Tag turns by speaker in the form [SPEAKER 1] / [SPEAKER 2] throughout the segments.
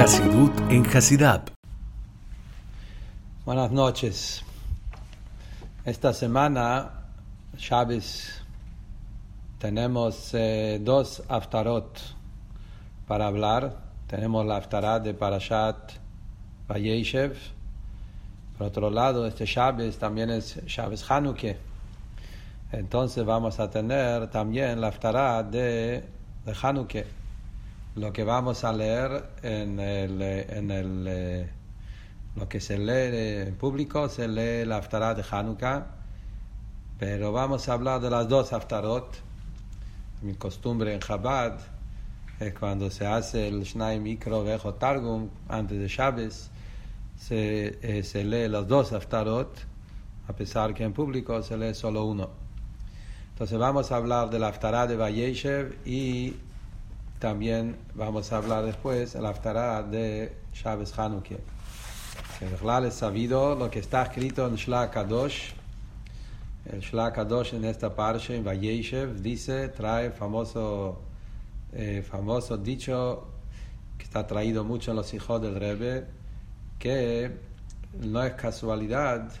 [SPEAKER 1] Hasidut en Hasidab.
[SPEAKER 2] Buenas noches. Esta semana, Chávez, tenemos eh, dos aftarot para hablar. Tenemos la aftará de Parashat Vayeshev. Por otro lado, este Chávez también es Chávez Hanukkah. Entonces vamos a tener también la aftará de, de Hanukkah. Lo que vamos a leer en el, en el eh, lo que se lee en público se lee la aftará de Hanukkah, pero vamos a hablar de las dos aftarot. Mi costumbre en Chabad es cuando se hace el Shnai Mikro Vejo Targum antes de Shabbos, se, eh, se lee las dos aftarot, a pesar que en público se lee solo uno. Entonces vamos a hablar de la aftará de Vayeshev y también vamos a hablar después de la aftará de Shabbos Hanukkah. Que es sabido lo que está escrito en Shla Kadosh. El Shla Kadosh en esta parte, en Vayeshev, dice, trae famoso, eh, famoso dicho que está traído mucho en los hijos del Rebbe, que no es casualidad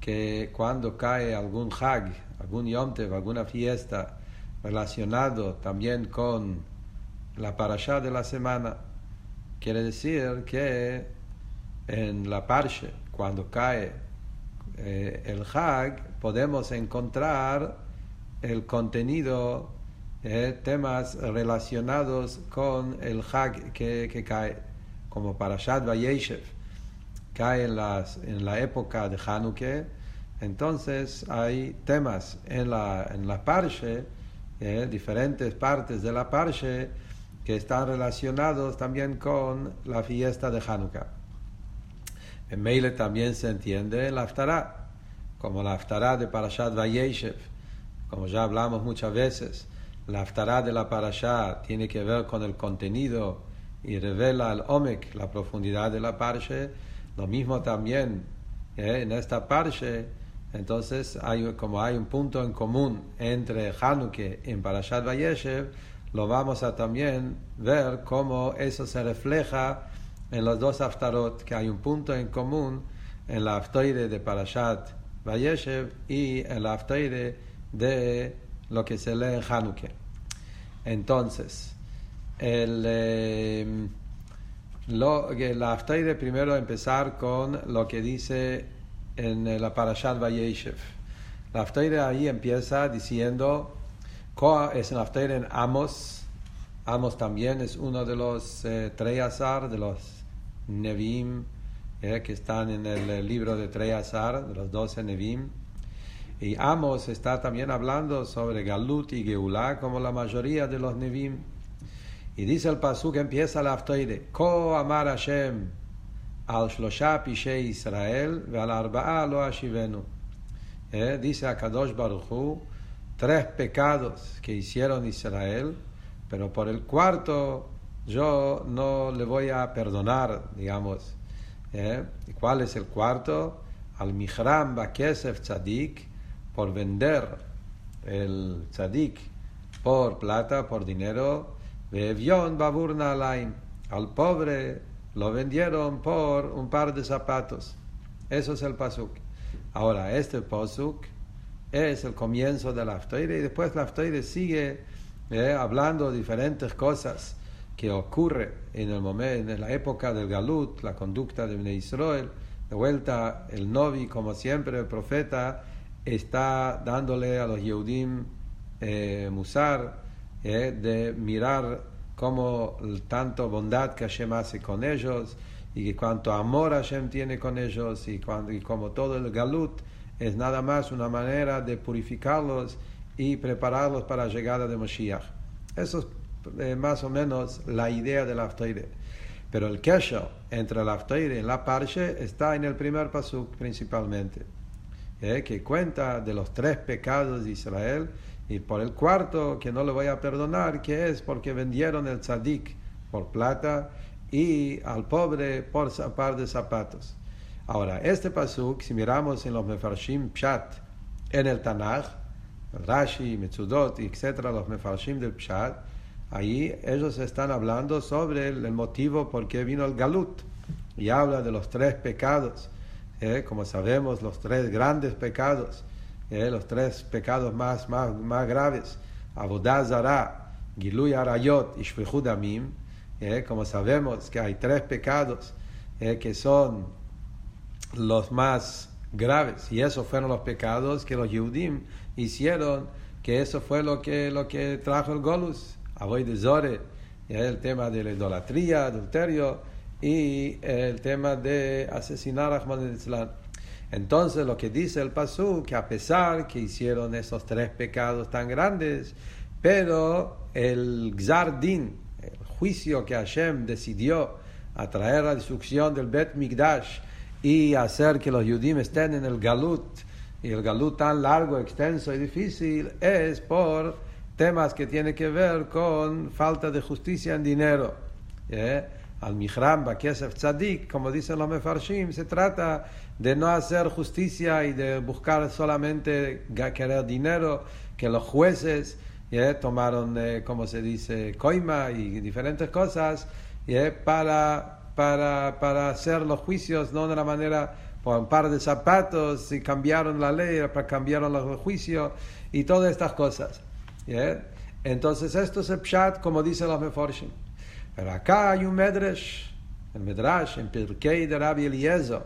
[SPEAKER 2] que cuando cae algún Hag, algún Yomtev, alguna fiesta relacionado también con la parasha de la semana. Quiere decir que en la parche, cuando cae eh, el Hag, podemos encontrar el contenido, eh, temas relacionados con el Hag que, cae, como Parashat Vayeshev, cae en, las, en la época de Hanukkah. Entonces hay temas en la, en la eh, diferentes partes de la parche, que están relacionados también con la fiesta de Hanukkah. En Meile también se entiende la Aftará, como la Aftará de Parashat Vayeshev, como ya hablamos muchas veces. La Aftará de la Parashá tiene que ver con el contenido y revela el Omek, la profundidad de la Parshe. Lo mismo también ¿eh? en esta Parshe. Entonces, hay, como hay un punto en común entre Hanukkah y Parashat Vayeshev, lo vamos a también ver cómo eso se refleja en los dos aftarot, que hay un punto en común en la aftoire de Parashat Vayeshev y en la aftoire de lo que se lee en Hanukkah. Entonces, el, eh, lo, la aftoire primero empezar con lo que dice en la Parashat Vayeshev. La aftoire ahí empieza diciendo Koa es en After en Amos. Amos también es uno de los eh, Treyazar, de los Nevim, eh, que están en el libro de Treyazar, de los doce Nevim. Y Amos está también hablando sobre Galut y Geulah, como la mayoría de los Nevim. Y dice el pasú que empieza la Aftoide, Ko amar Hashem al Shlosha Pishe Israel, al Arba'a lo Ashivenu. Eh, dice a Kadosh Baruch Hu, tres pecados que hicieron Israel, pero por el cuarto yo no le voy a perdonar, digamos. ¿eh? ¿Cuál es el cuarto? Al Mihram Bakesef Tzadik, por vender el Tzadik por plata, por dinero, Bevion Baburna Alain, al pobre lo vendieron por un par de zapatos. Eso es el pasuk. Ahora, este pasuk es el comienzo de la Aftoire y después la Aftoire sigue eh, hablando de diferentes cosas que ocurre en el momento, en la época del Galut, la conducta de Israel. De vuelta, el Novi, como siempre, el profeta, está dándole a los Yehudim eh, Musar eh, de mirar cómo tanto bondad que Hashem hace con ellos y cuánto amor Hashem tiene con ellos y, cuando, y como todo el Galut es nada más una manera de purificarlos y prepararlos para la llegada de Moshiach. Eso es eh, más o menos la idea del Aftoire. Pero el kesher entre el Aftoire y la Parshe está en el primer pasuk principalmente, eh, que cuenta de los tres pecados de Israel y por el cuarto que no le voy a perdonar, que es porque vendieron el tzadik por plata y al pobre por par de zapatos. Ahora, este pasuk, si miramos en los Mefarshim Pshat, en el Tanaj, Rashi, Metzudot, etc., los Mefarshim del Pshat, ahí ellos están hablando sobre el, motivo por qué vino el galut y habla de los tres pecados, ¿eh? como sabemos, los tres grandes pecados, ¿eh? los tres pecados más, más, más graves, Abodazara, Giluy Arayot y Shvehud Amim, ¿eh? como sabemos que hay tres pecados que son los más graves, y esos fueron los pecados que los Yehudim hicieron, que eso fue lo que, lo que trajo el Golus, Avoy de Zore, el tema de la idolatría, adulterio, y el tema de asesinar a Ahmad Islam. Entonces lo que dice el Pasú, que a pesar que hicieron esos tres pecados tan grandes, pero el Gzardin, el juicio que Hashem decidió a traer la destrucción del Bet Migdash y hacer que los Yudim estén en el Galut, y el Galut tan largo, extenso y difícil, es por temas que tienen que ver con falta de justicia en dinero. ¿eh? Al Mihram, Bakesef Tzadik, como dicen los Mefarshim, se trata de no hacer justicia y de buscar solamente querer dinero, que los jueces ¿eh? tomaron, eh, como se dice, coima y diferentes cosas para, para, para hacer los juicios, no de la manera por un par de zapatos y cambiaron la ley, para cambiaron los juicios y todas estas cosas. Entonces esto es el pshat como dicen los meforshim. Pero acá hay un medrash, el medrash en Pirkei de Rabbi Eliezer,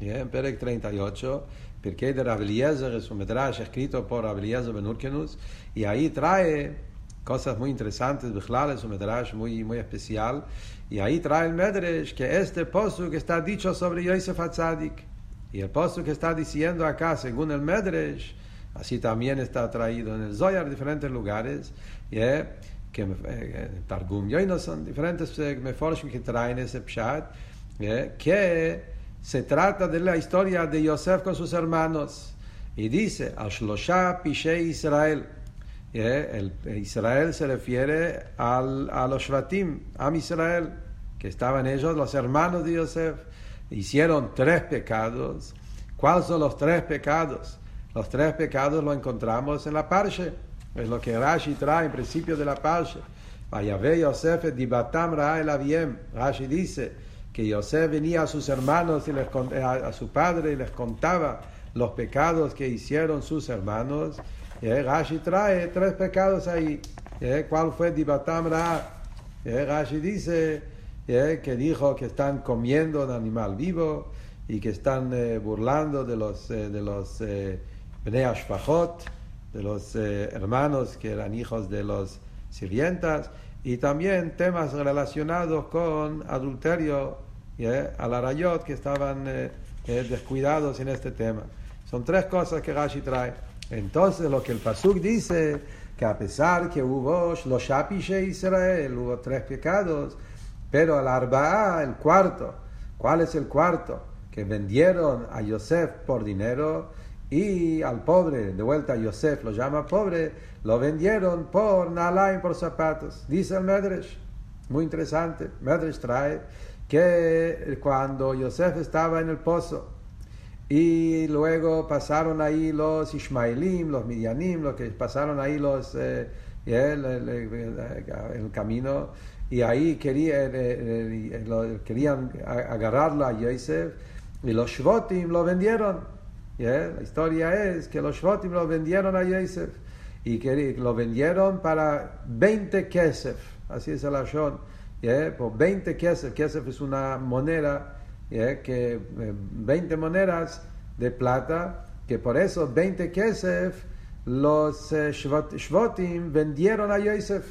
[SPEAKER 2] en Perek 38, Pirkei de Rabbi Eliezer es un medrash escrito por Rabbi Eliezer Ben Urkenus, y ahí trae cosas muy interesantes, Bichlal es un medrash muy, muy especial, y ahí trae el medrash que este que está dicho sobre Yosef Hatzadik, y el que está diciendo acá, según el medrash, Así también está traído en el Zohar, diferentes lugares, que eh, Targum no son diferentes eh, meforshim que traen ese pshat, que se trata de la historia de Yosef con sus hermanos. Y dice, al Shlosha Pishe Israel. El, Israel se refiere a los Shvatim, Am Israel, que estaban ellos, los hermanos de Yosef. Hicieron tres pecados. ¿Cuáles son los tres pecados? Los tres pecados lo encontramos en la Parsha. Es lo que Rashi trae en principio de la Parsha. Vayave Yosef dibatam el aviem. Rashi dice que Yosef venía a sus hermanos y les, a, su padre y les contaba los pecados que hicieron sus hermanos. Rashi trae tres pecados ahí. ¿Cuál fue dibatam ra? Rashi dice que dijo que están comiendo un animal vivo y que están eh, burlando de los, eh, de los eh, de los hermanos que eran hijos de los sirvientas, y también temas relacionados con adulterio al arayot que estaban descuidados en este tema. Son tres cosas que Rashi trae. Entonces lo que el Pasuk dice, que a pesar que hubo los Shapishe Israel, hubo tres pecados, pero al Arba'a, el cuarto, ¿cuál es el cuarto? Que vendieron a Yosef por dinero, y al pobre, de vuelta Yosef lo llama pobre, lo vendieron por Nalaim, por zapatos. Dice el Medrash, muy interesante, Medrash trae que cuando Yosef estaba en el pozo y luego pasaron ahí los Ishmaelim, los Midianim, los que pasaron ahí los eh, el, el, camino. Y ahí quería, eh, eh, querían agarrarlo a Yosef y los Shvotim lo vendieron. La historia es que los Shvotim lo vendieron a Yosef y que lo vendieron para 20 kesef, así es el Ashon, por 20 kesef, kesef es una moneda, que 20 eh, monedas de plata, que por eso 20 kesef los eh, Shvotim vendieron a Yosef.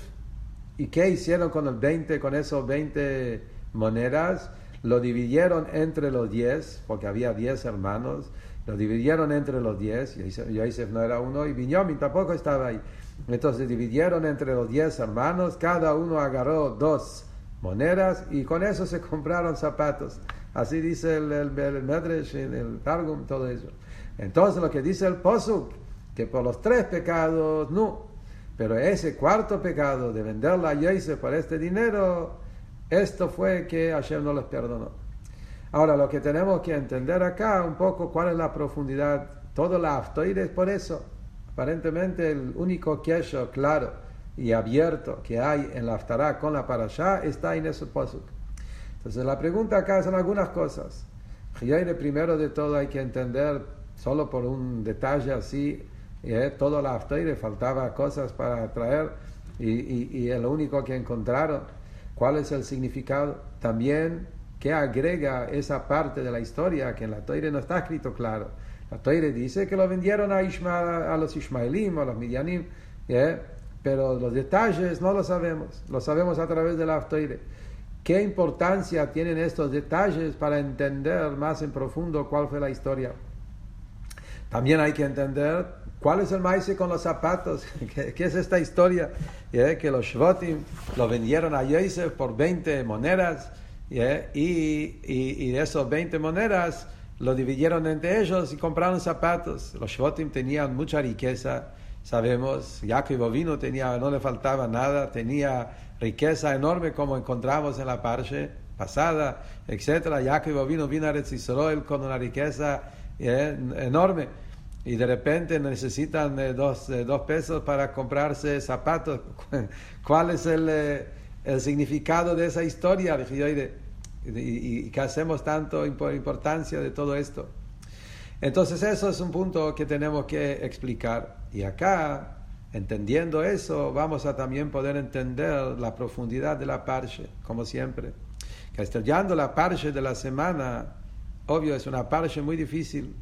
[SPEAKER 2] ¿Y qué hicieron con el 20, con esos 20 monedas? Lo dividieron entre los 10, porque había 10 hermanos, lo dividieron entre los diez, Yosef no era uno y Binyamin tampoco estaba ahí. Entonces dividieron entre los diez hermanos, cada uno agarró dos monedas y con eso se compraron zapatos. Así dice el, el, el Medrash, el Targum, todo eso. Entonces lo que dice el Posuk, que por los tres pecados, no. Pero ese cuarto pecado de venderla a Yosef por este dinero, esto fue que Hashem no les perdonó. Ahora, lo que tenemos que entender acá un poco cuál es la profundidad, todo la aftoide es por eso. Aparentemente el único queso claro y abierto que hay en la Aftará con la Parashá está en ese posuk. Entonces la pregunta acá son algunas cosas. Primero de todo hay que entender, solo por un detalle así, eh, todo la Aftará faltaba cosas para traer y, y, lo único que encontraron. ¿Cuál es el significado? También, ¿qué agrega esa parte de la historia que en la Toire no está escrito claro? La Toire dice que lo vendieron a, a los Ismaelim, a los Midianim, ¿eh? pero los detalles no lo sabemos, lo sabemos a través de la Toire. ¿Qué importancia tienen estos detalles para entender más en profundo cuál fue la historia? También hay que entender cuál es el maíz con los zapatos, ¿Qué, es esta historia, que los Shvotim lo vendieron a Yosef por 20 monedas y, y, de esos 20 monedas lo dividieron entre ellos y compraron zapatos. Los Shvotim tenían mucha riqueza, sabemos, Jacob vino tenía, no le faltaba nada, tenía riqueza enorme como encontramos en la parche pasada, etc. Jacob vino, vino a Retzisroel con una riqueza eh, enorme y de repente necesitan eh, dos, eh, dos, pesos para comprarse zapatos. ¿Cuál es el, el significado de esa historia? ¿Y, y, qué hacemos tanto importancia de todo esto? Entonces eso es un punto que tenemos que explicar. Y acá Entendiendo eso, vamos a también poder entender la profundidad de la parche, como siempre. Que estudiando la parche de la semana, obvio, es una parche muy difícil.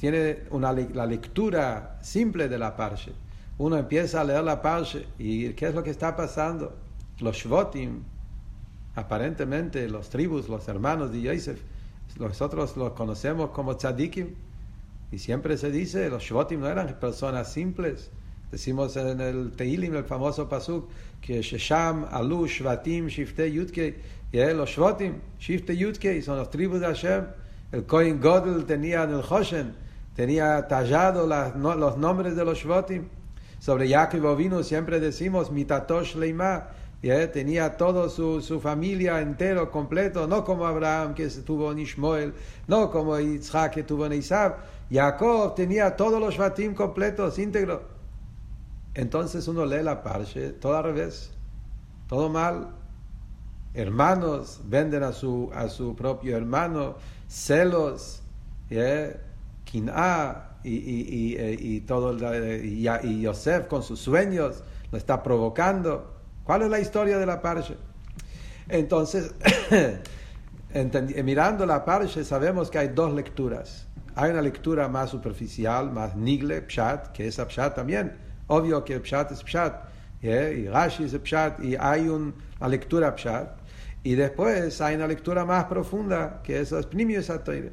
[SPEAKER 2] Tiene una, la lectura simple de la parche. Uno empieza a leer la parche y ¿qué es lo que está pasando? Los Shvotim, aparentemente los tribus, los hermanos de Yosef, nosotros los conocemos como tzadikim. Y siempre se dice, los Shvotim no eran personas simples Decimos en el Teilim, el famoso pasuk, que Shesham, Alu, Shvatim, Shifte, Yudke, y los Shvatim, Shifte, Yudke, son los tribus de Hashem. El Kohen Godel tenía en el Hoshen, tenía tallado los nombres de los Shvatim. Sobre Jacob vino siempre decimos, Mitatosh Tenía toda su, su, familia entero, completo, no como Abraham que tuvo en Ishmael, no como Isaac que tuvo en Isaac. Jacob tenía todos los Shvatim completos, íntegros. Entonces uno lee la parche todo al revés, todo mal. Hermanos venden a su, a su propio hermano, celos, ¿yeah? y, y, y, todo, y, y Yosef con sus sueños lo está provocando. ¿Cuál es la historia de la parche? Entonces, mirando la parche sabemos que hay dos lecturas. Hay una lectura más superficial, más nigle, pshat, que esa pshat también Obvio que Pshat es Pshat, y Rashi es Pshat, y hay una lectura Pshat. Y después hay una lectura más profunda, que es el Pnimio Satoire.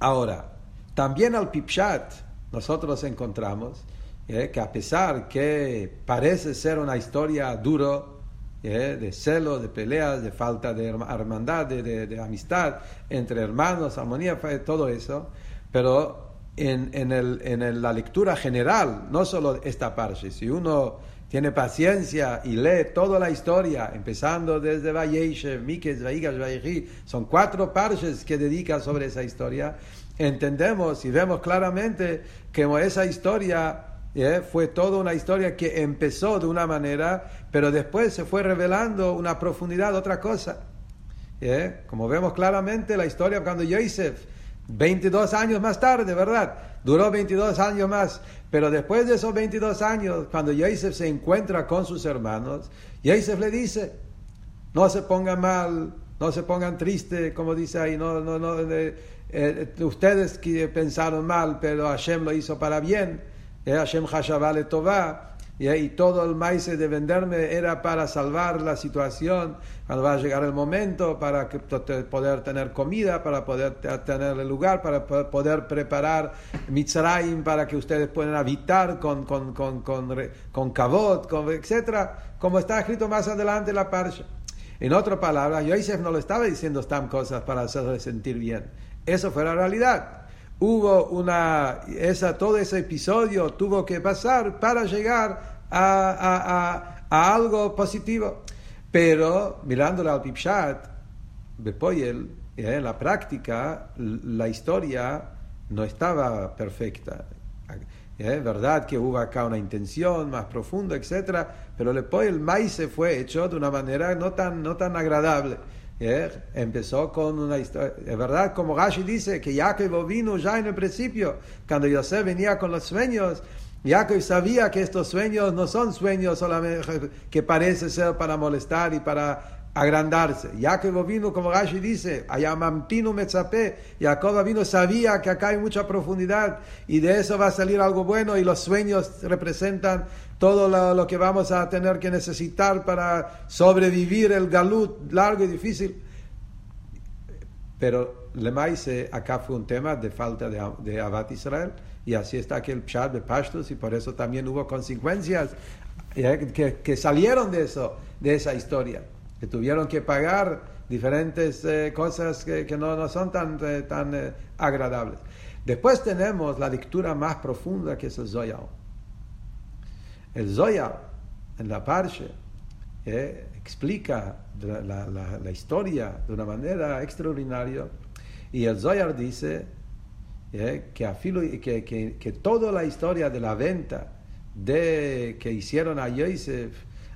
[SPEAKER 2] Ahora, también al Pipshat nosotros encontramos que a pesar que parece ser una historia duro, de celos, de peleas, de falta de hermandad, de, de amistad entre hermanos, armonía, todo eso, pero en, en, el, en la lectura general, no solo esta parte. Si uno tiene paciencia y lee toda la historia, empezando desde Vayeshev, Mikes, Vaigash, Vayechi, son cuatro parches que dedica sobre esa historia, entendemos y vemos claramente que esa historia eh, fue toda una historia que empezó de una manera, pero después se fue revelando una profundidad, otra cosa. Eh, como vemos claramente la historia cuando Yosef 22 años más tarde, ¿verdad? Duró 22 años más. Pero después de esos 22 años, cuando Yosef se encuentra con sus hermanos, Yosef le dice, no se pongan mal, no se pongan tristes, como dice ahí, no, no, no, eh, ustedes que pensaron mal, pero Hashem lo hizo para bien, eh, Hashem Hashavale Tová, y todo el maíz de venderme era para salvar la situación cuando va a llegar el momento para poder tener comida, para poder tener el lugar, para poder preparar Mitzrayim para que ustedes puedan habitar con, con, con, con, con kabot, con, etc. Como está escrito más adelante en la parsha. En otras palabras, Yosef no le estaba diciendo estas cosas para hacerle sentir bien. Eso fue la realidad hubo una, esa, todo ese episodio tuvo que pasar para llegar a, a, a, algo positivo. Pero mirándolo al Pipshat, Bepoyel, eh, en la práctica, la historia no estaba perfecta. Es verdad que hubo acá una intención más profunda, etcétera, pero después el maíz se fue hecho de una manera no tan, no tan agradable. Empezó con una historia, es verdad, como Rashi dice, que Jacob vino ya en el principio, cuando Yosef venía con los sueños, Jacob sabía que estos sueños no son sueños solamente que parece ser para molestar y para agrandarse. Jacob vino, como Rashi dice, Ayamamtinu Metzape, Jacob vino sabía que acá hay mucha profundidad y de eso va a salir algo bueno y los sueños representan todo lo, que vamos a tener que necesitar para sobrevivir el galut largo y difícil. Pero Lemaise acá fue un tema de falta de, de Abad Israel y así está aquel pshat de Pashtus y por eso también hubo consecuencias eh, que, que salieron de eso, de esa historia que tuvieron que pagar diferentes eh, cosas que, que no, no, son tan, eh, tan eh, agradables. Después tenemos la lectura más profunda que es el Zoyar. El Zoyar, en la Parche, explica la, historia de una manera extraordinaria y el Zoyar dice que, afilo, que, que, que toda la historia de la venta de, que hicieron a Yosef,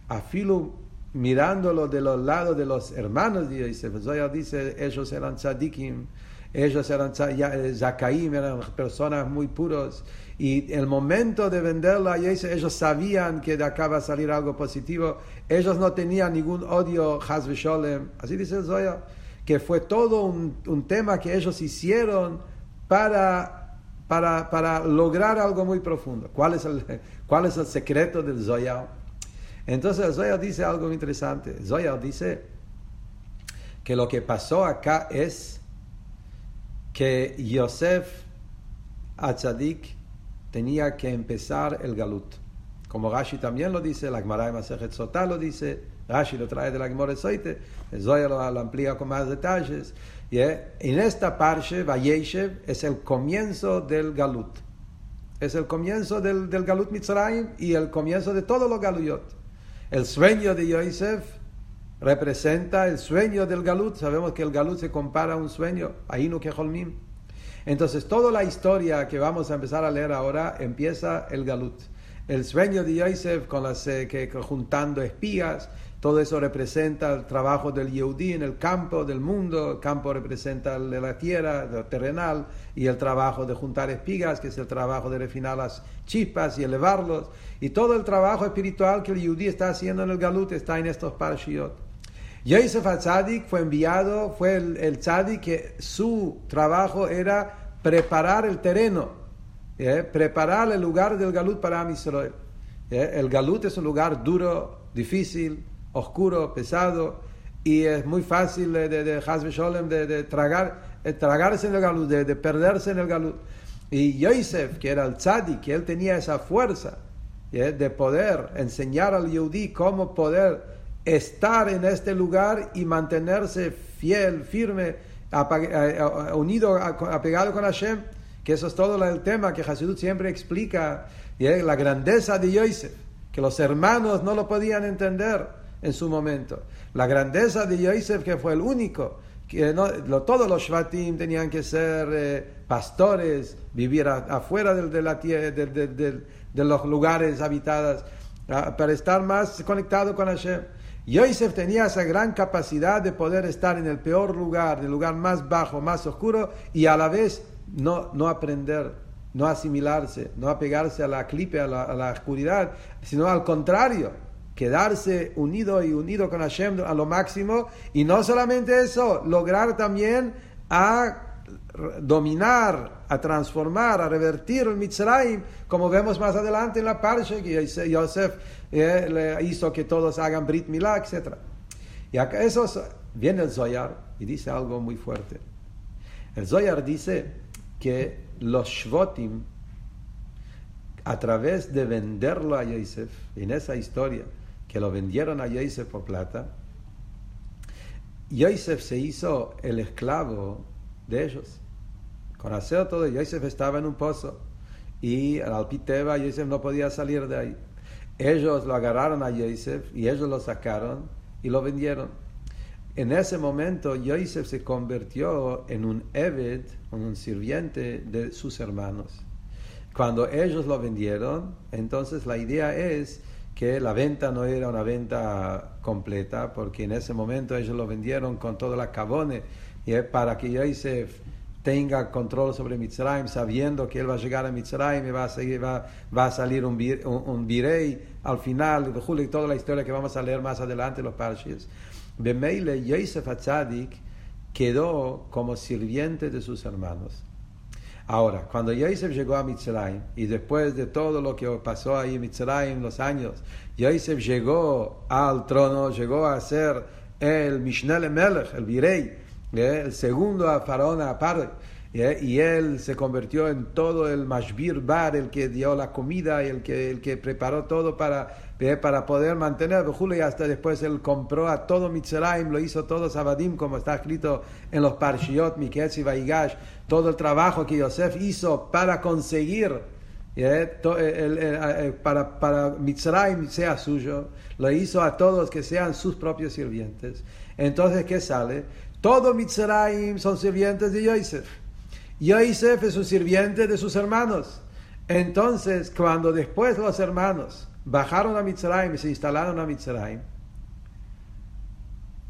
[SPEAKER 2] afilo mirándolo de los lados de los hermanos de Yosef. Zoyar dice, ellos eran tzadikim, ellos eran eh, zakaim, eran personas muy puros. Y el momento de venderlo a Yosef, ellos sabían que de acá va a salir algo positivo. Ellos no tenían ningún odio. Así dice Zoyar, que fue todo un, un tema que ellos hicieron para, para, para lograr algo muy profundo. ¿Cuál es el, cuál es el secreto del Zoyar? Entonces Zoyar dice algo interesante. Zoyar dice que lo que pasó acá es que Yosef Atzadik tenía que empezar el galut. Como Rashi también lo dice, la Gemara de Masejet Sotá lo dice, Rashi lo trae de la Gemara Soite, Zoyar lo, lo, amplía con más detalles. Y en esta parte, Vayeshev es el comienzo del galut. Es el comienzo del, del galut Mitzrayim y el comienzo de todos los galuyot. El sueño de Yosef representa el sueño del Galut. Sabemos que el Galut se compara a un sueño, Ainu Keholmim. Entonces, toda la historia que vamos a empezar a leer ahora empieza el Galut. El sueño de Yosef con las, eh, que, juntando espías, todo eso representa el trabajo del Yehudi en el campo del mundo, el campo representa la tierra, el terrenal, y el trabajo de juntar espigas, que es el trabajo de refinar las chispas y elevarlos, y todo el trabajo espiritual que el Yehudi está haciendo en el Galut está en estos parashiot. Yosef al-Tzadik fue enviado, fue el, el tzadik que su trabajo era preparar el terreno, ¿eh? preparar el lugar del Galut para Am Israel. ¿eh? El Galut es un lugar duro, difícil, oscuro, pesado, y es muy fácil de, de, de, de, tragar, de tragarse en el galut, de, de, perderse en el galut. Y Yosef, que era el tzadi, que él tenía esa fuerza de poder enseñar al Yehudi cómo poder estar en este lugar y mantenerse fiel, firme, unido, apegado con Hashem, que eso es todo el tema que Hasidut siempre explica, la grandeza de Yosef, que los hermanos no lo podían entender en su momento. La grandeza de Yosef, que fue el único, que no, todos los Shvatim tenían que ser eh, pastores, vivir a, afuera de, de, la, de, de, los lugares habitados, para estar más conectado con Hashem. Yosef tenía esa gran capacidad de poder estar en el peor lugar, en el lugar más bajo, más oscuro, y a la vez no, no aprender, no asimilarse, no apegarse a la clipe, a la, a la oscuridad, sino al contrario, quedarse unido y unido con Hashem a lo máximo y no solamente eso, lograr también a dominar, a transformar, a revertir el Mitzrayim, como vemos más adelante en la parsha que Yosef eh, hizo que todos hagan Brit Milá, etc. Y acá eso viene el Zoyar y dice algo muy fuerte. El Zoyar dice que los Shvotim, a través de venderlo a Yosef, en esa historia, que lo vendieron a Yosef por plata, Yosef se hizo el esclavo de ellos. Con hacer todo, Yosef estaba en un pozo y al Piteba Yosef no podía salir de ahí. Ellos lo agarraron a Yosef y ellos lo sacaron y lo vendieron. En ese momento Yosef se convirtió en un Eved, un sirviente de sus hermanos. Cuando ellos lo vendieron, entonces la idea es que la venta no era una venta completa, porque en ese momento ellos lo vendieron con todas las cabones, y para que Yosef tenga control sobre Mitzrayim, sabiendo que él va a llegar a Mitzrayim y va a, seguir, va, va a salir un, un, virey al final, y toda la historia que vamos a leer más adelante, los parches. Bemeile, Yosef Atzadik quedó como sirviente de sus hermanos. Ahora, cuando Yosef llegó a Mitzrayim y después de todo lo que pasó ahí en Mitzrayim, los años, Yosef llegó al trono, llegó a ser el Mishnele Melech, el virey, ¿eh? el segundo a faraón aparte. ¿eh? Y él se convirtió en todo el Mashbir Bar, el que dio la comida y el que, el que preparó todo para, ¿eh? para poder mantener. Y hasta después él compró a todo Mitzrayim, lo hizo todo Sabadim, como está escrito en los Parshiot, Miketz y Vaigash. Todo el trabajo que Yosef hizo para conseguir para, para Mitzrayim sea suyo, lo hizo a todos que sean sus propios sirvientes. Entonces, ¿qué sale? Todo Mitzrayim son sirvientes de Yosef. Yosef es un sirviente de sus hermanos. Entonces, cuando después los hermanos bajaron a Mitzrayim y se instalaron a Mitzrayim,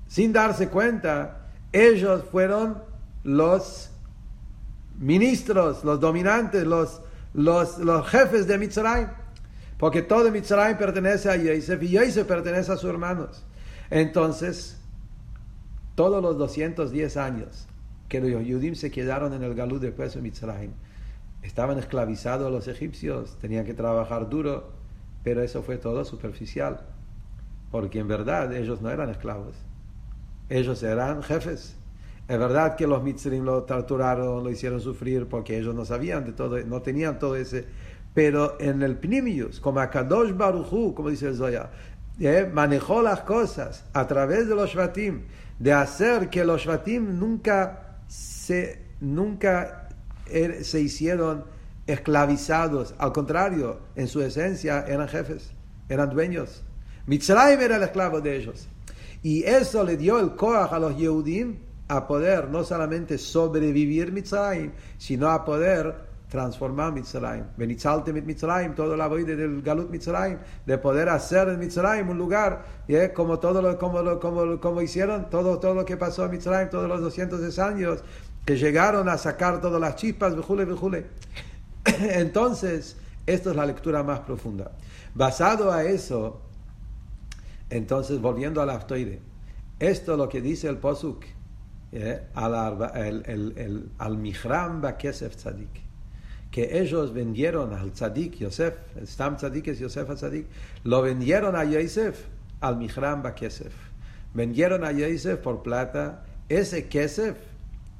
[SPEAKER 2] sin darse cuenta, ellos fueron los ministros, los dominantes, los, los, los jefes de Mitzrayim. Porque todo Mitzrayim pertenece a Yosef y Yosef pertenece a sus hermanos. Entonces, todos los 210 años que los Yudim se quedaron en el Galú después de Mitzrayim, estaban esclavizados los egipcios, tenían que trabajar duro, pero eso fue todo superficial, porque en verdad ellos no eran esclavos, ellos eran jefes. Es verdad que los Mitzrim lo torturaron, lo hicieron sufrir, porque ellos no sabían de todo, no tenían todo ese. Pero en el Pnimius, como Akadosh Baruchu, como dice el Zoya, eh, manejó las cosas a través de los Shvatim de hacer que los Shvatim nunca se, nunca er, se hicieron esclavizados, al contrario, en su esencia eran jefes, eran dueños. Mitzrayim era el esclavo de ellos. Y eso le dio el Koach a los Yehudim a poder no solamente sobrevivir Mitzrayim, sino a poder transformar Mitzrayim. Benitzalte mit Mitzrayim, todo la vida del Galut Mitzrayim, de poder hacer en Mitzrayim un lugar, ¿eh? como todo lo, como, como, como hicieron, todo, todo lo que pasó en Mitzrayim, todos los 200 años, que llegaron a sacar todas las chispas, vejule, vejule. Entonces, esto es la lectura más profunda. Basado a eso, entonces, volviendo al Aftoire, esto es lo que dice el Posuk, ¿eh? al, el, Bakesef Tzadik que ellos vendieron al tzadik Yosef, el Stam tzadik es Yosef al tzadik, lo vendieron a Yosef al Mihram Kesef. Vendieron a Yosef por plata. Ese Kesef,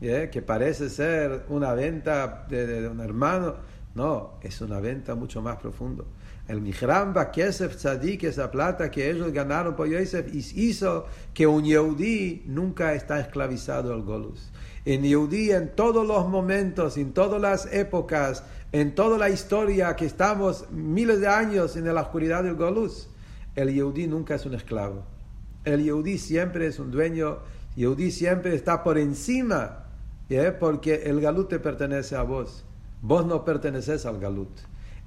[SPEAKER 2] que parece ser una venta de, un hermano, no, es una venta mucho más profundo. El Mihram Kesef tzadik, esa plata que ellos ganaron por Yosef, hizo que un Yehudi nunca está esclavizado al Golus en Yehudí en todos los momentos, en todas las épocas, en toda la historia que estamos miles de años en la oscuridad del Golus, el Yehudí nunca es un esclavo. El Yehudí siempre es un dueño, Yehudí siempre está por encima, porque el Galut te pertenece a vos. Vos no perteneces al Galut.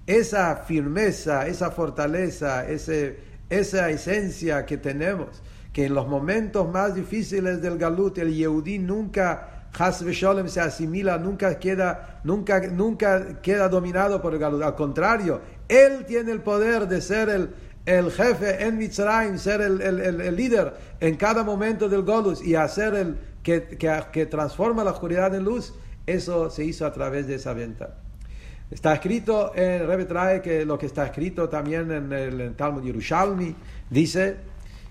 [SPEAKER 2] Esa firmeza, esa fortaleza, ese, esa esencia que tenemos, que en los momentos más difíciles del Galut el Yehudí nunca Has Sholem se asimila, nunca queda, nunca, nunca queda dominado por el Galut. Al contrario, él tiene el poder de ser el, el jefe en Mitzrayim, ser el, el, el, líder en cada momento del Golus y hacer el que, que, que, transforma la oscuridad en luz, eso se hizo a través de esa venta. Está escrito, en Rebbe trae que lo que está escrito también en el Talmud Yerushalmi, dice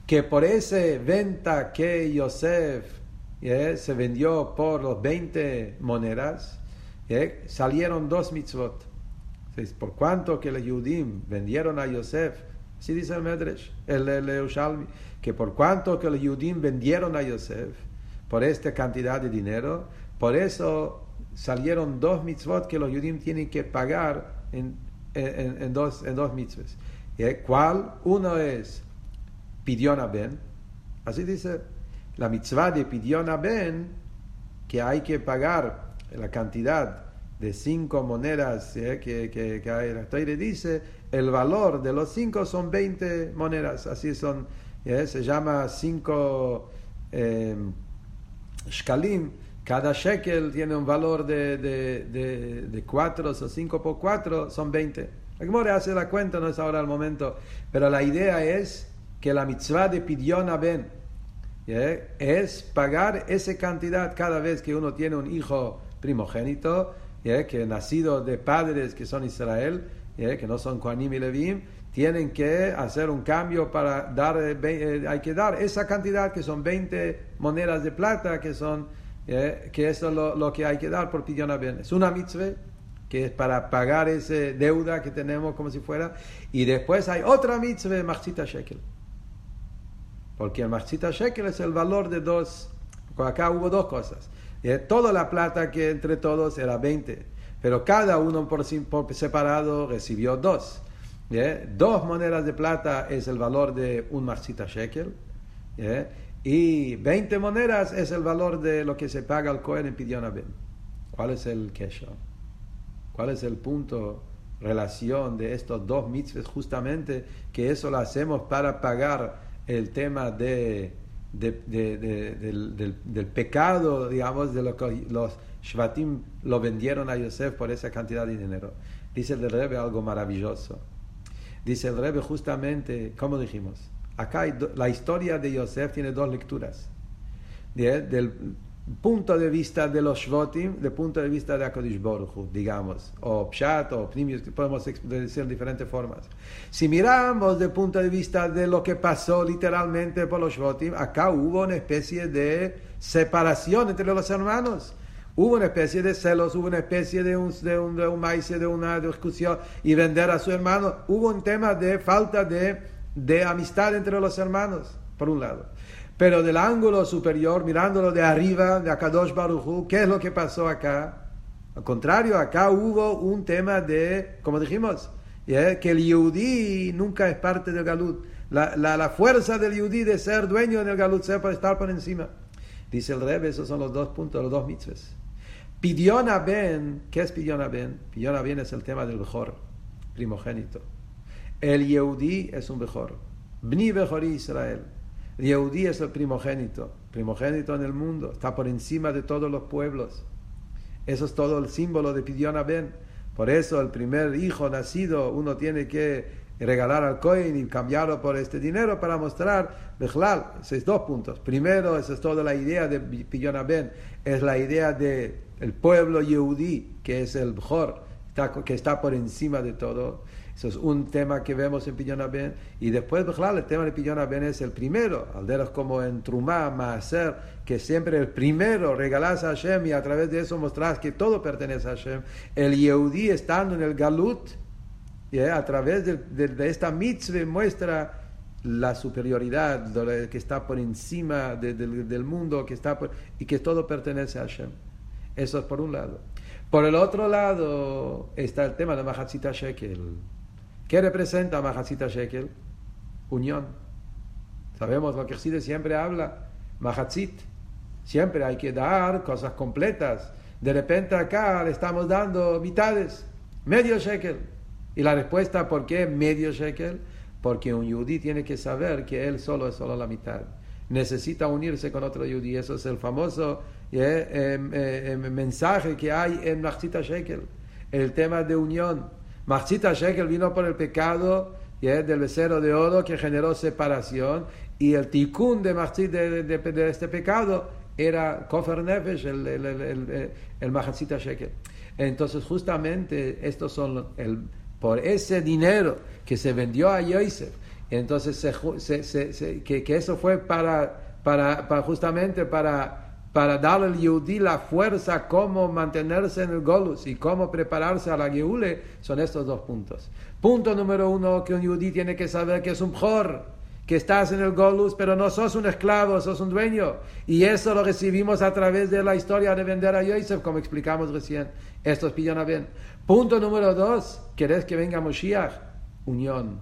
[SPEAKER 2] que por esa venta que Yosef se vendió por los 20 monedas, salieron dos mitzvot. Por cuanto que los Yudim vendieron a Yosef, así dice el Medrash, el, el, que por cuanto que los Yudim vendieron a Yosef por esta cantidad de dinero, por eso salieron dos mitzvot que los Yudim tienen que pagar en, dos, en dos mitzvot. ¿Cuál? Uno es Pidiona Ben, así dice la mitzvah de Pidiona Ben, que hay que pagar la cantidad de cinco monedas ¿eh? que, que, que hay, la dice, el valor de los cinco son 20 monedas, así son, ¿eh? se llama cinco eh, shkalim, cada shekel tiene un valor de, de, de, de cuatro o cinco por cuatro, son 20. La hace la cuenta, no es ahora el momento, pero la idea es que la mitzvah de Pidyon Ben es pagar esa cantidad cada vez que uno tiene un hijo primogénito, que nacido de padres que son Israel, que no son Kohanim y Levim, tienen que hacer un cambio para dar, eh, eh, hay que dar esa cantidad que son 20 monedas de plata, que son, que eso es lo, que hay que dar por Pidyon. Es una mitzvah que es para pagar esa deuda que tenemos como si fuera, y después hay otra mitzvah, Machzita Shekel. Porque el Machzita Shekel es el valor de dos, acá hubo dos cosas. Eh, toda la plata que entre todos era 20, pero cada uno por, por separado recibió dos. ¿eh? Dos monedas de plata es el valor de un Machzita Shekel. ¿eh? Y 20 monedas es el valor de lo que se paga al Cohen en Pidyon ¿Cuál es el kesher? ¿Cuál es el punto, relación de estos dos mitzvahs? Justamente que eso lo hacemos para pagar el tema de, del, pecado, digamos, de lo que los Shvatim lo vendieron a Yosef por esa cantidad de dinero. Dice el Rebbe algo maravilloso. Dice el Rebbe justamente, como dijimos, acá la historia de Yosef tiene dos lecturas. Del, punto de vista de los Shvotim, del punto de vista de Akodish Boruchu, digamos, o Pshat o Primius, que podemos decir de diferentes formas. Si miramos del punto de vista de lo que pasó literalmente por los Shvotim, acá hubo una especie de separación entre los hermanos. Hubo una especie de celos, hubo una especie de un, de un, de un maíz, de una discusión y vender a su hermano. Hubo un tema de falta de, de amistad entre los hermanos, por un lado. Pero del ángulo superior, mirándolo de arriba, de Akadosh Baruchu, ¿qué es lo que pasó acá? Al contrario, acá hubo un tema de, como dijimos, que el Yehudi nunca es parte del Galut. La, la, la fuerza del Yehudi de ser dueño del Galut, ser para estar por encima. Dice el Rebbe, esos son los dos puntos, los dos mitzvahs. Pidiona Ben, ¿qué es Pidiona Ben? Pidiona Ben es el tema del mejor, primogénito. El Yehudi es un mejor. Bni Bejori Israel. Yehudí es el primogénito, primogénito en el mundo, está por encima de todos los pueblos. Eso es todo el símbolo de Pidión Ben. Por eso el primer hijo nacido uno tiene que regalar al Cohen y cambiarlo por este dinero para mostrar, Bechlal, esos dos puntos. Primero, esa es toda la idea de Pidión Ben, es la idea del el pueblo Yehudí, que es el mejor, que está por encima de todo. Eso es un tema que vemos en Pillon Ben. Y después, el tema de Pillon Ben es el primero. Alderos como en Trumá, Maaser, que siempre el primero regalás a Hashem y a través de eso mostrás que todo pertenece a Hashem. El Yehudi estando en el Galut, a través de, esta mitzvah muestra la superioridad que está por encima del mundo que está y que todo pertenece a Hashem. Eso es por un lado. Por el otro lado está el tema de Mahatzita Shekel. ¿Qué representa Mahasita Shekel? Unión. Sabemos lo que Chassidus siempre habla, Mahatzit. Siempre hay que dar cosas completas. De repente acá le estamos dando mitades, medio shekel. Y la respuesta, ¿por qué medio shekel? Porque un yudí tiene que saber que él solo es solo la mitad. Necesita unirse con otro yudí. Eso es el famoso eh, eh, em, mensaje que hay en Mahasita Shekel. El tema de unión. Machita Shekel vino por el pecado del becerro de oro que generó separación y el tikkun de, de, este pecado era Kofer Nefesh, el, el, el, el Shekel. Entonces justamente estos son el, por ese dinero que se vendió a Yosef, entonces que, que, eso fue para, para, para justamente para para darle al Yehudi la fuerza cómo mantenerse en el Golus y cómo prepararse a la Geule, son estos dos puntos. Punto número uno, que un Yehudi tiene que saber que es un Jor, que estás en el Golus, pero no sos un esclavo, sos un dueño. Y eso lo recibimos a través de la historia de vender a Yosef, como explicamos recién. Estos pillan a bien. Punto número dos, ¿querés que venga Moshiach? Unión.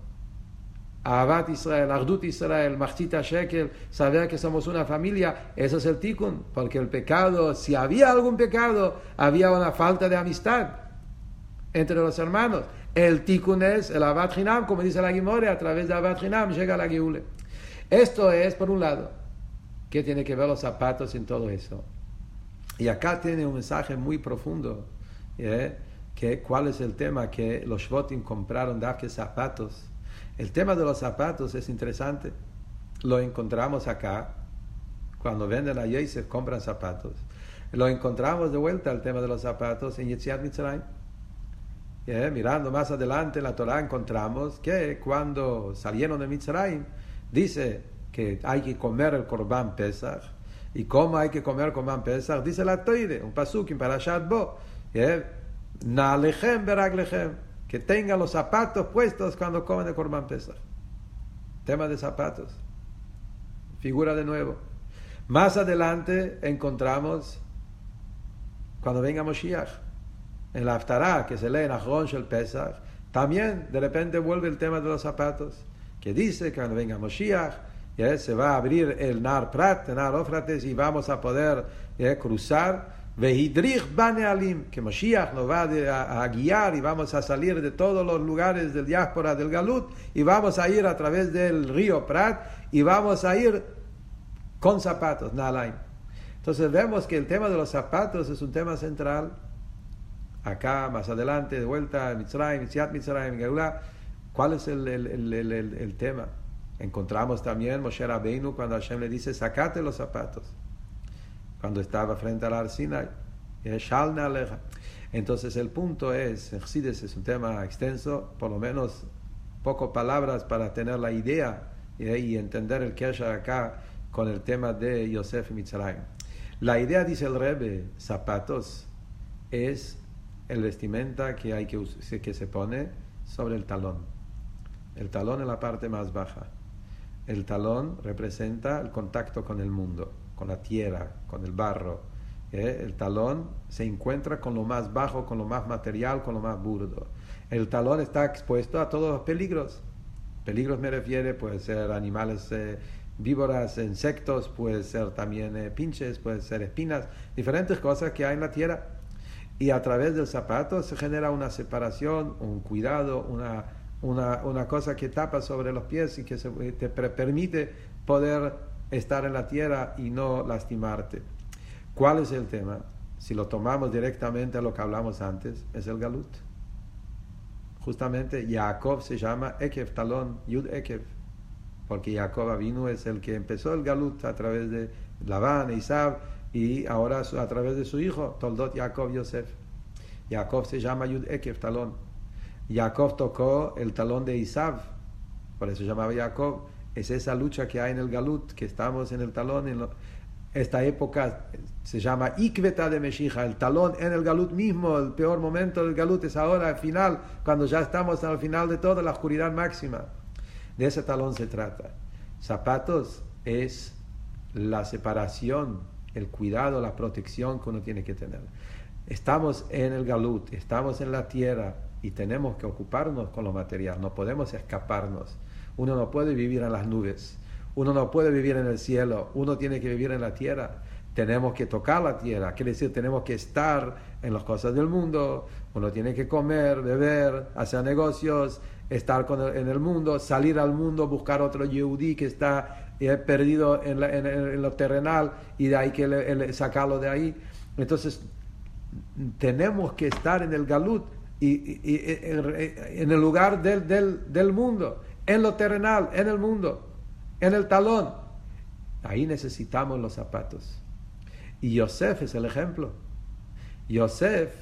[SPEAKER 2] Ahabat Israel, Ardut Israel, Machita Shekel, saber que somos una familia, eso es el tikkun, porque el pecado, si había algún pecado, había una falta de amistad entre los hermanos. El tikkun es el Ahabat Hinam, como dice la Gimore, a través de Ahabat Hinam llega la Geule. Esto es, por un lado, ¿qué tiene que ver los zapatos en todo eso? Y acá tiene un mensaje muy profundo, ¿eh? que cuál es el tema que los Shvotim compraron de zapatos el tema de los zapatos es interesante. Lo encontramos acá. Cuando venden a Yosef, compran zapatos. Lo encontramos de vuelta el tema de los zapatos en Yetziat Mitzrayim. mirando más adelante en la Torah encontramos que cuando salieron de Mitzrayim, dice que hay que comer el Korban Pesach. ¿Y cómo hay que comer el Korban Pesach? Dice la Toire, un pasuk en Parashat Bo. Beraglechem que tengan los zapatos puestos cuando comen de Corban Pesach. Tema de zapatos. Figura de nuevo. Más adelante encontramos, cuando venga Moshiach, en la Haftarah, que se lee en Achron Shel Pesach, también de repente vuelve el tema de los zapatos, que dice que cuando venga Moshiach, se va a abrir el Nar Prat, el Nar Ofrates, y vamos a poder cruzar Vehidrich Banealim, que Moshiach nos va a, guiar y vamos a salir de todos los lugares del diáspora del Galut y vamos a ir a través del río Prat y vamos a ir con zapatos, Nalaim. Entonces vemos que el tema de los zapatos es un tema central. Acá, más adelante, de vuelta a Mitzrayim, Mitziat Mitzrayim, ¿Cuál es el, el, el, el, tema? Encontramos también Moshe Rabbeinu cuando Hashem le dice, sacate los zapatos cuando estaba frente al Arsinai. Entonces el punto es, es un tema extenso, por lo menos pocas palabras para tener la idea y entender el que haya acá con el tema de Yosef Mitzrayim. La idea, dice el Rebbe, zapatos, es el vestimenta que, hay que, que se pone sobre el talón. El talón es la parte más baja. El talón representa el contacto con el mundo con la tierra, con el barro. ¿eh? El talón se encuentra con lo más bajo, con lo más material, con lo más burdo. El talón está expuesto a todos los peligros. Peligros me refiere, puede ser animales eh, víboras, insectos, puede ser también eh, pinches, puede ser espinas, diferentes cosas que hay en la tierra. Y a través del zapato se genera una separación, un cuidado, una, una, una cosa que tapa sobre los pies y que te permite poder estar en la tierra y no lastimarte. ¿Cuál es el tema? Si lo tomamos directamente a lo que hablamos antes, es el galut. Justamente Jacob se llama Ekev, talón, Yud Ekev, porque Jacob vino es el que empezó el galut a través de Labán, Isab, y ahora a través de su hijo, Toldot Jacob Yosef. Jacob se llama Yud Ekev, talón. Jacob tocó el talón de Isab, por eso se llamaba Jacob es esa lucha que hay en el Galut, que estamos en el talón. En esta época se llama Ikveta de Meshija, el talón en el Galut mismo, el peor momento del Galut es ahora, al final, cuando ya estamos al final de toda la oscuridad máxima. De ese talón se trata. Zapatos es la separación, el cuidado, la protección que uno tiene que tener. Estamos en el Galut, estamos en la tierra y tenemos que ocuparnos con lo material, no podemos escaparnos. Uno no puede vivir en las nubes, uno no puede vivir en el cielo, uno tiene que vivir en la tierra. Tenemos que tocar la tierra, quiere decir, tenemos que estar en las cosas del mundo, uno tiene que comer, beber, hacer negocios, estar en el mundo, salir al mundo, buscar otro yehudí que está eh, perdido en, lo terrenal y de ahí que sacarlo de ahí. Entonces, tenemos que estar en el galut y, en el lugar del, del mundo en lo terrenal, en el mundo, en el talón. Ahí necesitamos los zapatos. Y Yosef es el ejemplo. Yosef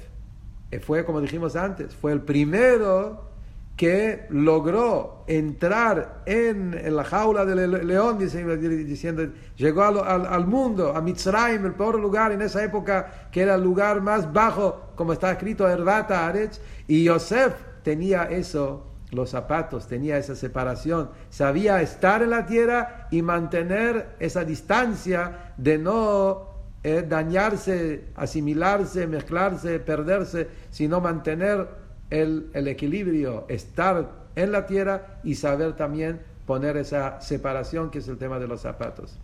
[SPEAKER 2] fue, como dijimos antes, fue el primero que logró entrar en, la jaula del león, diciendo, llegó al, mundo, a Mitzrayim, el peor lugar en esa época, que era el lugar más bajo, como está escrito, Herbata Aretz, y Yosef tenía eso los zapatos, tenía esa separación, sabía estar en la tierra y mantener esa distancia de no eh, dañarse, asimilarse, mezclarse, perderse, sino mantener el, equilibrio, estar en la tierra y saber también poner esa separación que es el tema de los zapatos.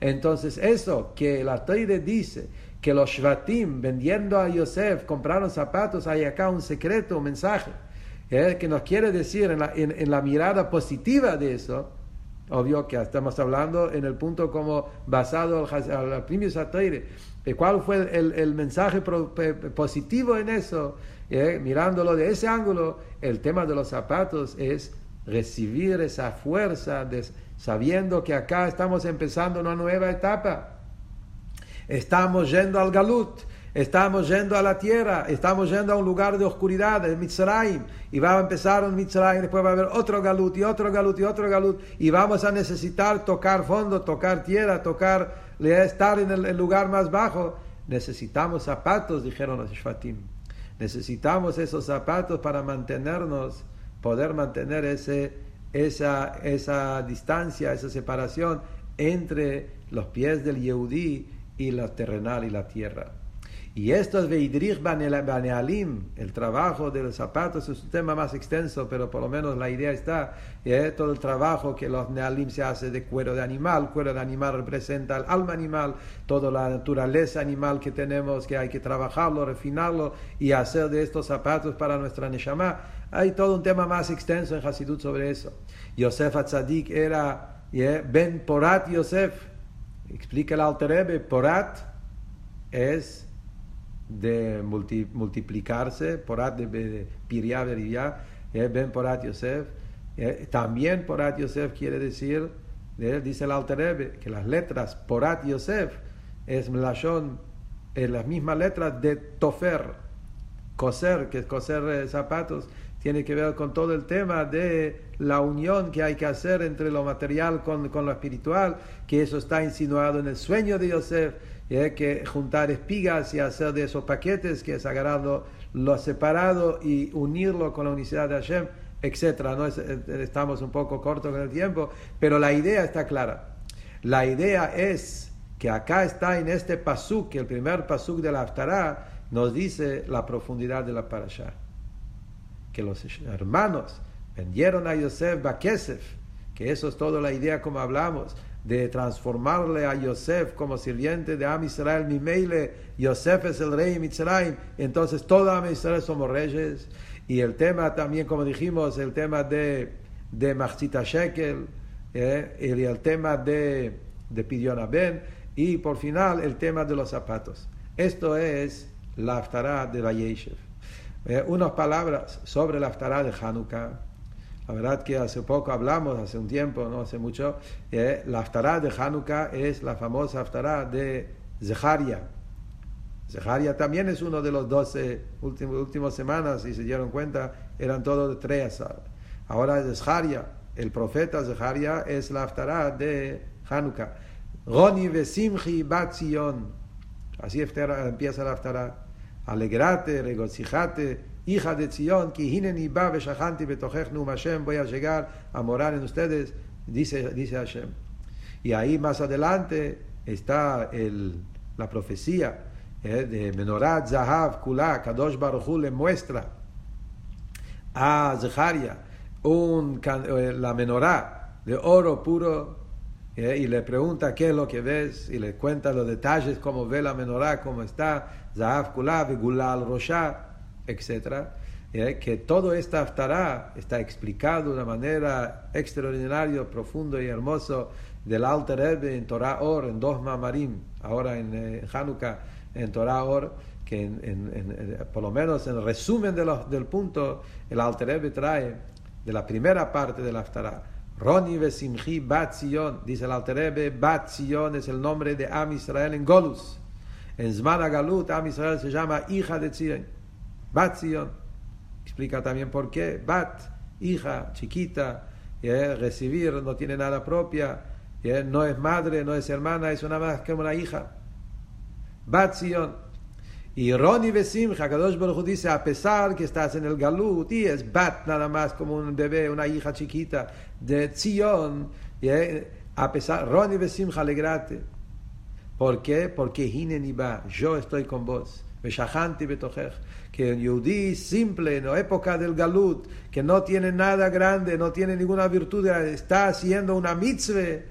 [SPEAKER 2] Entonces, eso que la Teire dice que los Shvatim vendiendo a Yosef compraron zapatos, hay acá un secreto, un mensaje, ¿eh? que nos quiere decir en la, en, la mirada positiva de eso, obvio que estamos hablando en el punto como basado al, al primer ¿Cuál fue el, el mensaje positivo en eso? ¿Eh? Mirándolo de ese ángulo, el tema de los zapatos es recibir esa fuerza, de, sabiendo que acá estamos empezando una nueva etapa. Estamos yendo al Galut, estamos yendo a la tierra, estamos yendo a un lugar de oscuridad, el Mitzrayim, y va a empezar un Mitzrayim, después va a haber otro Galut y otro Galut y otro Galut, y vamos a necesitar tocar fondo, tocar tierra, tocar, estar en el, lugar más bajo. Necesitamos zapatos, dijeron los Shfatim. Necesitamos esos zapatos para mantenernos poder mantener ese, esa, esa distancia, esa separación entre los pies del Yehudí y lo terrenal y la tierra. Y esto es Veidrich Banealim, el trabajo de los zapatos es un tema más extenso, pero por lo menos la idea está, ¿eh? todo el trabajo que los Nealim se hace de cuero de animal, cuero de animal representa el alma animal, toda la naturaleza animal que tenemos, que hay que trabajarlo, refinarlo y hacer de estos zapatos para nuestra Neshama. Hay todo un tema más extenso en Hasidut sobre eso. Yosef Atzadik era ¿eh? Ben Porat Yosef, explica el Alter Porat es de multiplicarse, Porat de, Piria eh, Ben Porat Yosef. Eh, también Porat Yosef quiere decir, dice el Alter que las letras Porat Yosef es Mlashon, en las mismas letras de Tofer, coser, que es coser eh, zapatos, tiene que ver con todo el tema de la unión que hay que hacer entre lo material con, con lo espiritual, que eso está insinuado en el sueño de Yosef hay que juntar espigas y hacer de esos paquetes, que es agarrarlo lo separado y unirlo con la unicidad de Hashem, etc. ¿no? Eh, estamos un poco cortos con el tiempo, pero la idea está clara. La idea es que acá está en este pasuk, el primer pasuk de la Haftarah nos dice la profundidad de la parasha. Que los hermanos vendieron a Yosef Bakesef, que eso es toda la idea como hablamos de transformarle a Yosef como sirviente de Am Israel, Mimeile, Yosef es el rey Mitzrayim, entonces todo Am Israel somos reyes. Y el tema también, como dijimos, el tema de, de Machzita Shekel, eh, y el tema de, de Pidion Ben, y por final el tema de los zapatos. Esto es la Haftarah de Vayeshev. Eh, unas palabras sobre la Haftarah de Hanukkah. La verdad que hace poco hablamos, hace un tiempo, no hace mucho, eh, la Haftarah de Hanukkah es la famosa Haftarah de Zeharia. Zeharia también es uno de los doce últimos, últimas semanas, si se dieron cuenta, eran todos de tres. Ahora es Zeharia, el profeta Zeharia es la Haftarah de Hanukkah. Roni vesimchi bat Así empieza la Haftarah. Alegrate, regocijate, a morar en ustedes, dice, dice Hashem. Y ahí más adelante está el, la profecía eh, de Menorat Zahav Kula, Kadosh Baruch le muestra a Zecharia un, eh, la menorá de oro puro eh, y le pregunta qué es lo que ves y le cuenta los detalles, cómo ve la menorá, cómo está, Zahav Kula, Gulal Rosha etc., eh, que todo esta aftará está explicado de una manera extraordinaria, profundo y hermoso del Alter Rebbe en Torah Or, en dos Mamarim, ahora en eh, Hanukkah, en Torah Or, que por lo menos en el resumen de del punto, el Alter Rebbe trae de la primera parte del aftará. Roni Vesimchi Bat Zion, dice el Alter Rebbe, Bat Zion es el nombre de Am Israel en Golus. En Zman Galut, Am Israel se llama hija de Zion. Bat Zion. Explica también por qué. Bat, hija, chiquita, recibir, no tiene nada propia, no es madre, no es hermana, es una más que una hija. Bat Zion. Y Roni Besimcha, Kadosh Baruch dice, a pesar que estás en el Galut, y es Bat nada más como un bebé, una hija chiquita de Zion, a pesar, Roni Besimcha, alegrate. ¿Por qué? Porque Hineniba, yo estoy con vos Veshahanti betojech. Que un yudí simple, en la época del galut, que no tiene nada grande, no tiene ninguna virtud, está haciendo una mitzvah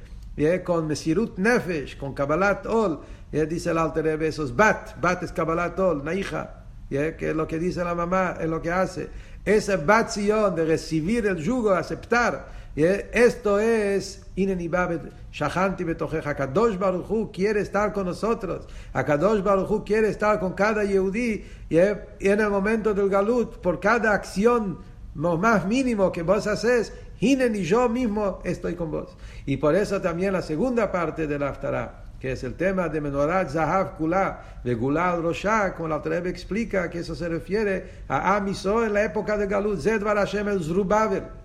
[SPEAKER 2] con Mesirut Nefesh, con Kabbalat Ol. Dice el Alter Rebbe, esos bat, bat es Kabbalat Ol, una hija, que es lo que dice la mamá, es lo que hace. Ese bat de recibir el yugo, aceptar. Esto es Shahanti Betojeja. Kadosh Baruchu quiere estar con nosotros. Kadosh Baruchu quiere estar con cada Yehudi. Y en el momento del Galut, por cada acción más mínimo que vos haces, Hinen y yo mismo estoy con vos. Y por eso también la segunda parte del Haftarah, que es el tema de Menorat Zahav Kula, de Gulal Roshah, como la Trebe explica que eso se refiere a Amiso en la época de Galut, Zedvar Hashem el Zrubavel.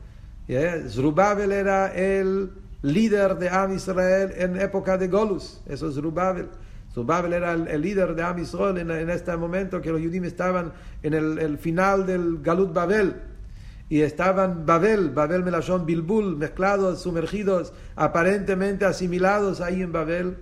[SPEAKER 2] Zrubavel era el líder de Am Israel en época de Golus, eso es Zrubavel. Zrubavel era el, líder de Am Israel en, este momento que los judíos estaban en el, el final del Galut Babel y estaban Babel, Babel Melashon Bilbul, mezclados, sumergidos, aparentemente asimilados ahí en Babel.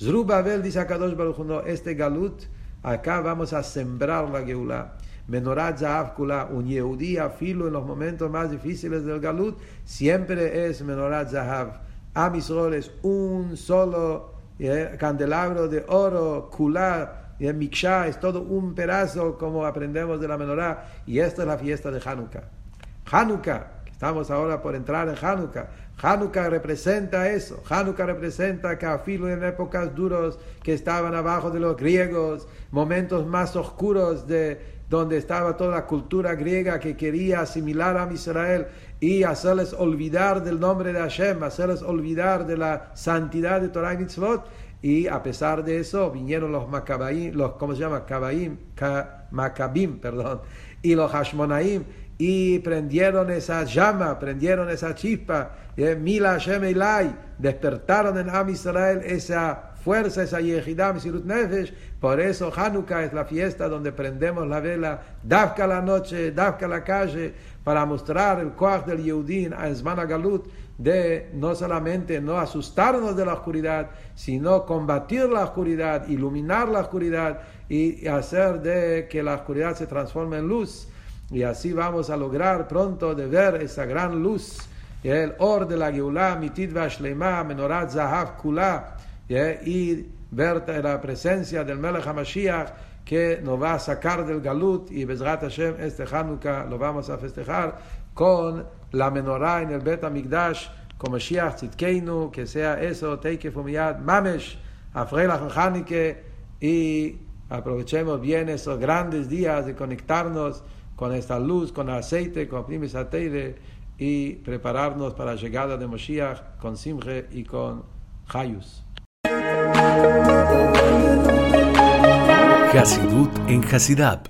[SPEAKER 2] Zru Babel dice a Kadosh Baruch este Galut, acá vamos a sembrar la Geulah. Menorat Zahav Kula, un Yehudí afilo en los momentos más difíciles del Galut, siempre es Menorat Zahav. Am Israel es un solo eh, candelabro de oro, Kula, en Miksha es todo un pedazo como aprendemos de la menorá y esta es la fiesta de Hanukkah. Hanukkah, estamos ahora por entrar en Hanukkah. Hanukkah representa eso. Hanukkah representa que afilo en épocas duras que estaban abajo de los griegos, momentos más oscuros de donde estaba toda la cultura griega que quería asimilar a Israel y hacerles olvidar del nombre de Hashem, hacerles olvidar de la santidad de Torah y Mitzvot. Y a pesar de eso vinieron los Macabaim, los, ¿cómo se llama? Kabaim, Macabim, perdón, y los Hashmonaim y prendieron esa llama, prendieron esa chispa, Mila Hashem Elai, despertaron en Am Israel esa fuerza, esa Yehidam Sirut Nefesh. Por eso Hanukkah es la fiesta donde prendemos la vela, Dafka la noche, Dafka la calle, para mostrar el Koach del Yehudin a Esmana Galut, de no solamente no asustarnos de la oscuridad, sino combatir la oscuridad, iluminar la oscuridad y hacer de que la oscuridad se transforme en luz. Y así vamos a lograr pronto de ver esa gran luz, el or de la Geulah, mitit Vashlema, menorat zahav kula, del galut y Bezrat Hashem este Hanukkah lo vamos a festejar con la menorá en el Bet HaMikdash con Mashiach Tzidkeinu, que sea eso, Teike Fumiyad, Mamesh, Afrelach Hanukkah y aprovechemos bien esos grandes días de conectarnos con esta luz, con aceite, con primis ateire y prepararnos para la llegada de Moshiach con Simche y con Hayus.
[SPEAKER 1] Hasidut en Hasidab